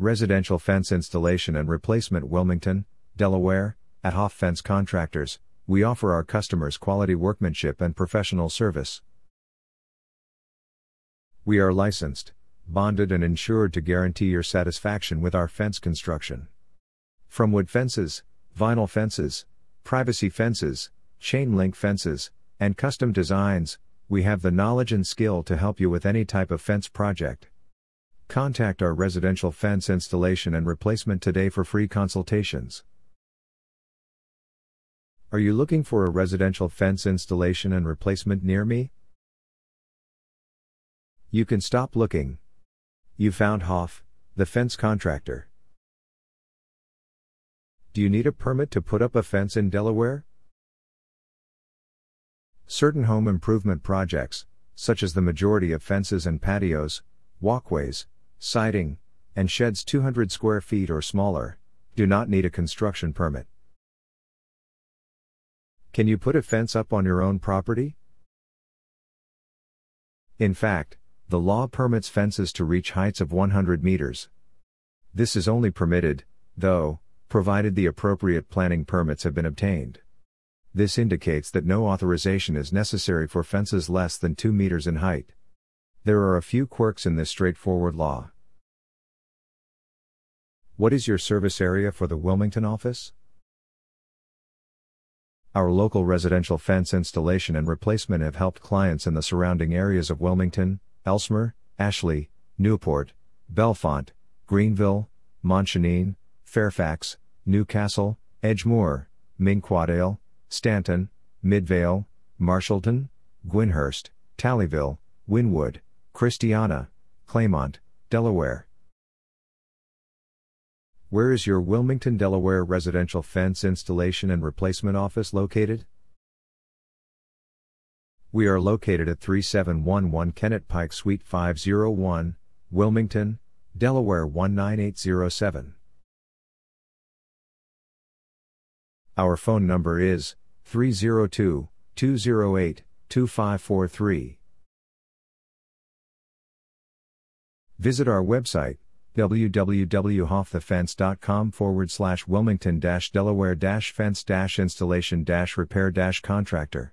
Residential Fence Installation and Replacement Wilmington, Delaware, at Hoff Fence Contractors, we offer our customers quality workmanship and professional service. We are licensed, bonded, and insured to guarantee your satisfaction with our fence construction. From wood fences, vinyl fences, privacy fences, chain link fences, and custom designs, we have the knowledge and skill to help you with any type of fence project. Contact our residential fence installation and replacement today for free consultations. Are you looking for a residential fence installation and replacement near me? You can stop looking. You found Hoff, the fence contractor. Do you need a permit to put up a fence in Delaware? Certain home improvement projects, such as the majority of fences and patios, walkways, siding, and sheds 200 square feet or smaller, do not need a construction permit. Can you put a fence up on your own property? In fact, the law permits fences to reach heights of 100 meters. This is only permitted, though, provided the appropriate planning permits have been obtained. This indicates that no authorization is necessary for fences less than 2 meters in height. There are a few quirks in this straightforward law. What is your service area for the Wilmington office? Our local residential fence installation and replacement have helped clients in the surrounding areas of Wilmington, Elsmer, Ashley, Newport, Bellefonte, Greenville, Montchanin, Fairfax, New Castle, Edgemoor, Minquadale, Stanton, Midvale, Marshallton, Gwinhurst, Talleyville, Wynnewood, Christiana, Claymont, Delaware. Where is your Wilmington, Delaware residential fence installation and replacement office located? We are located at 3711 Kennett Pike Suite 501, Wilmington, Delaware 19807. Our phone number is 302 208 2543. Visit our website www.hoffthefence.com forward slash Wilmington Delaware fence installation repair contractor.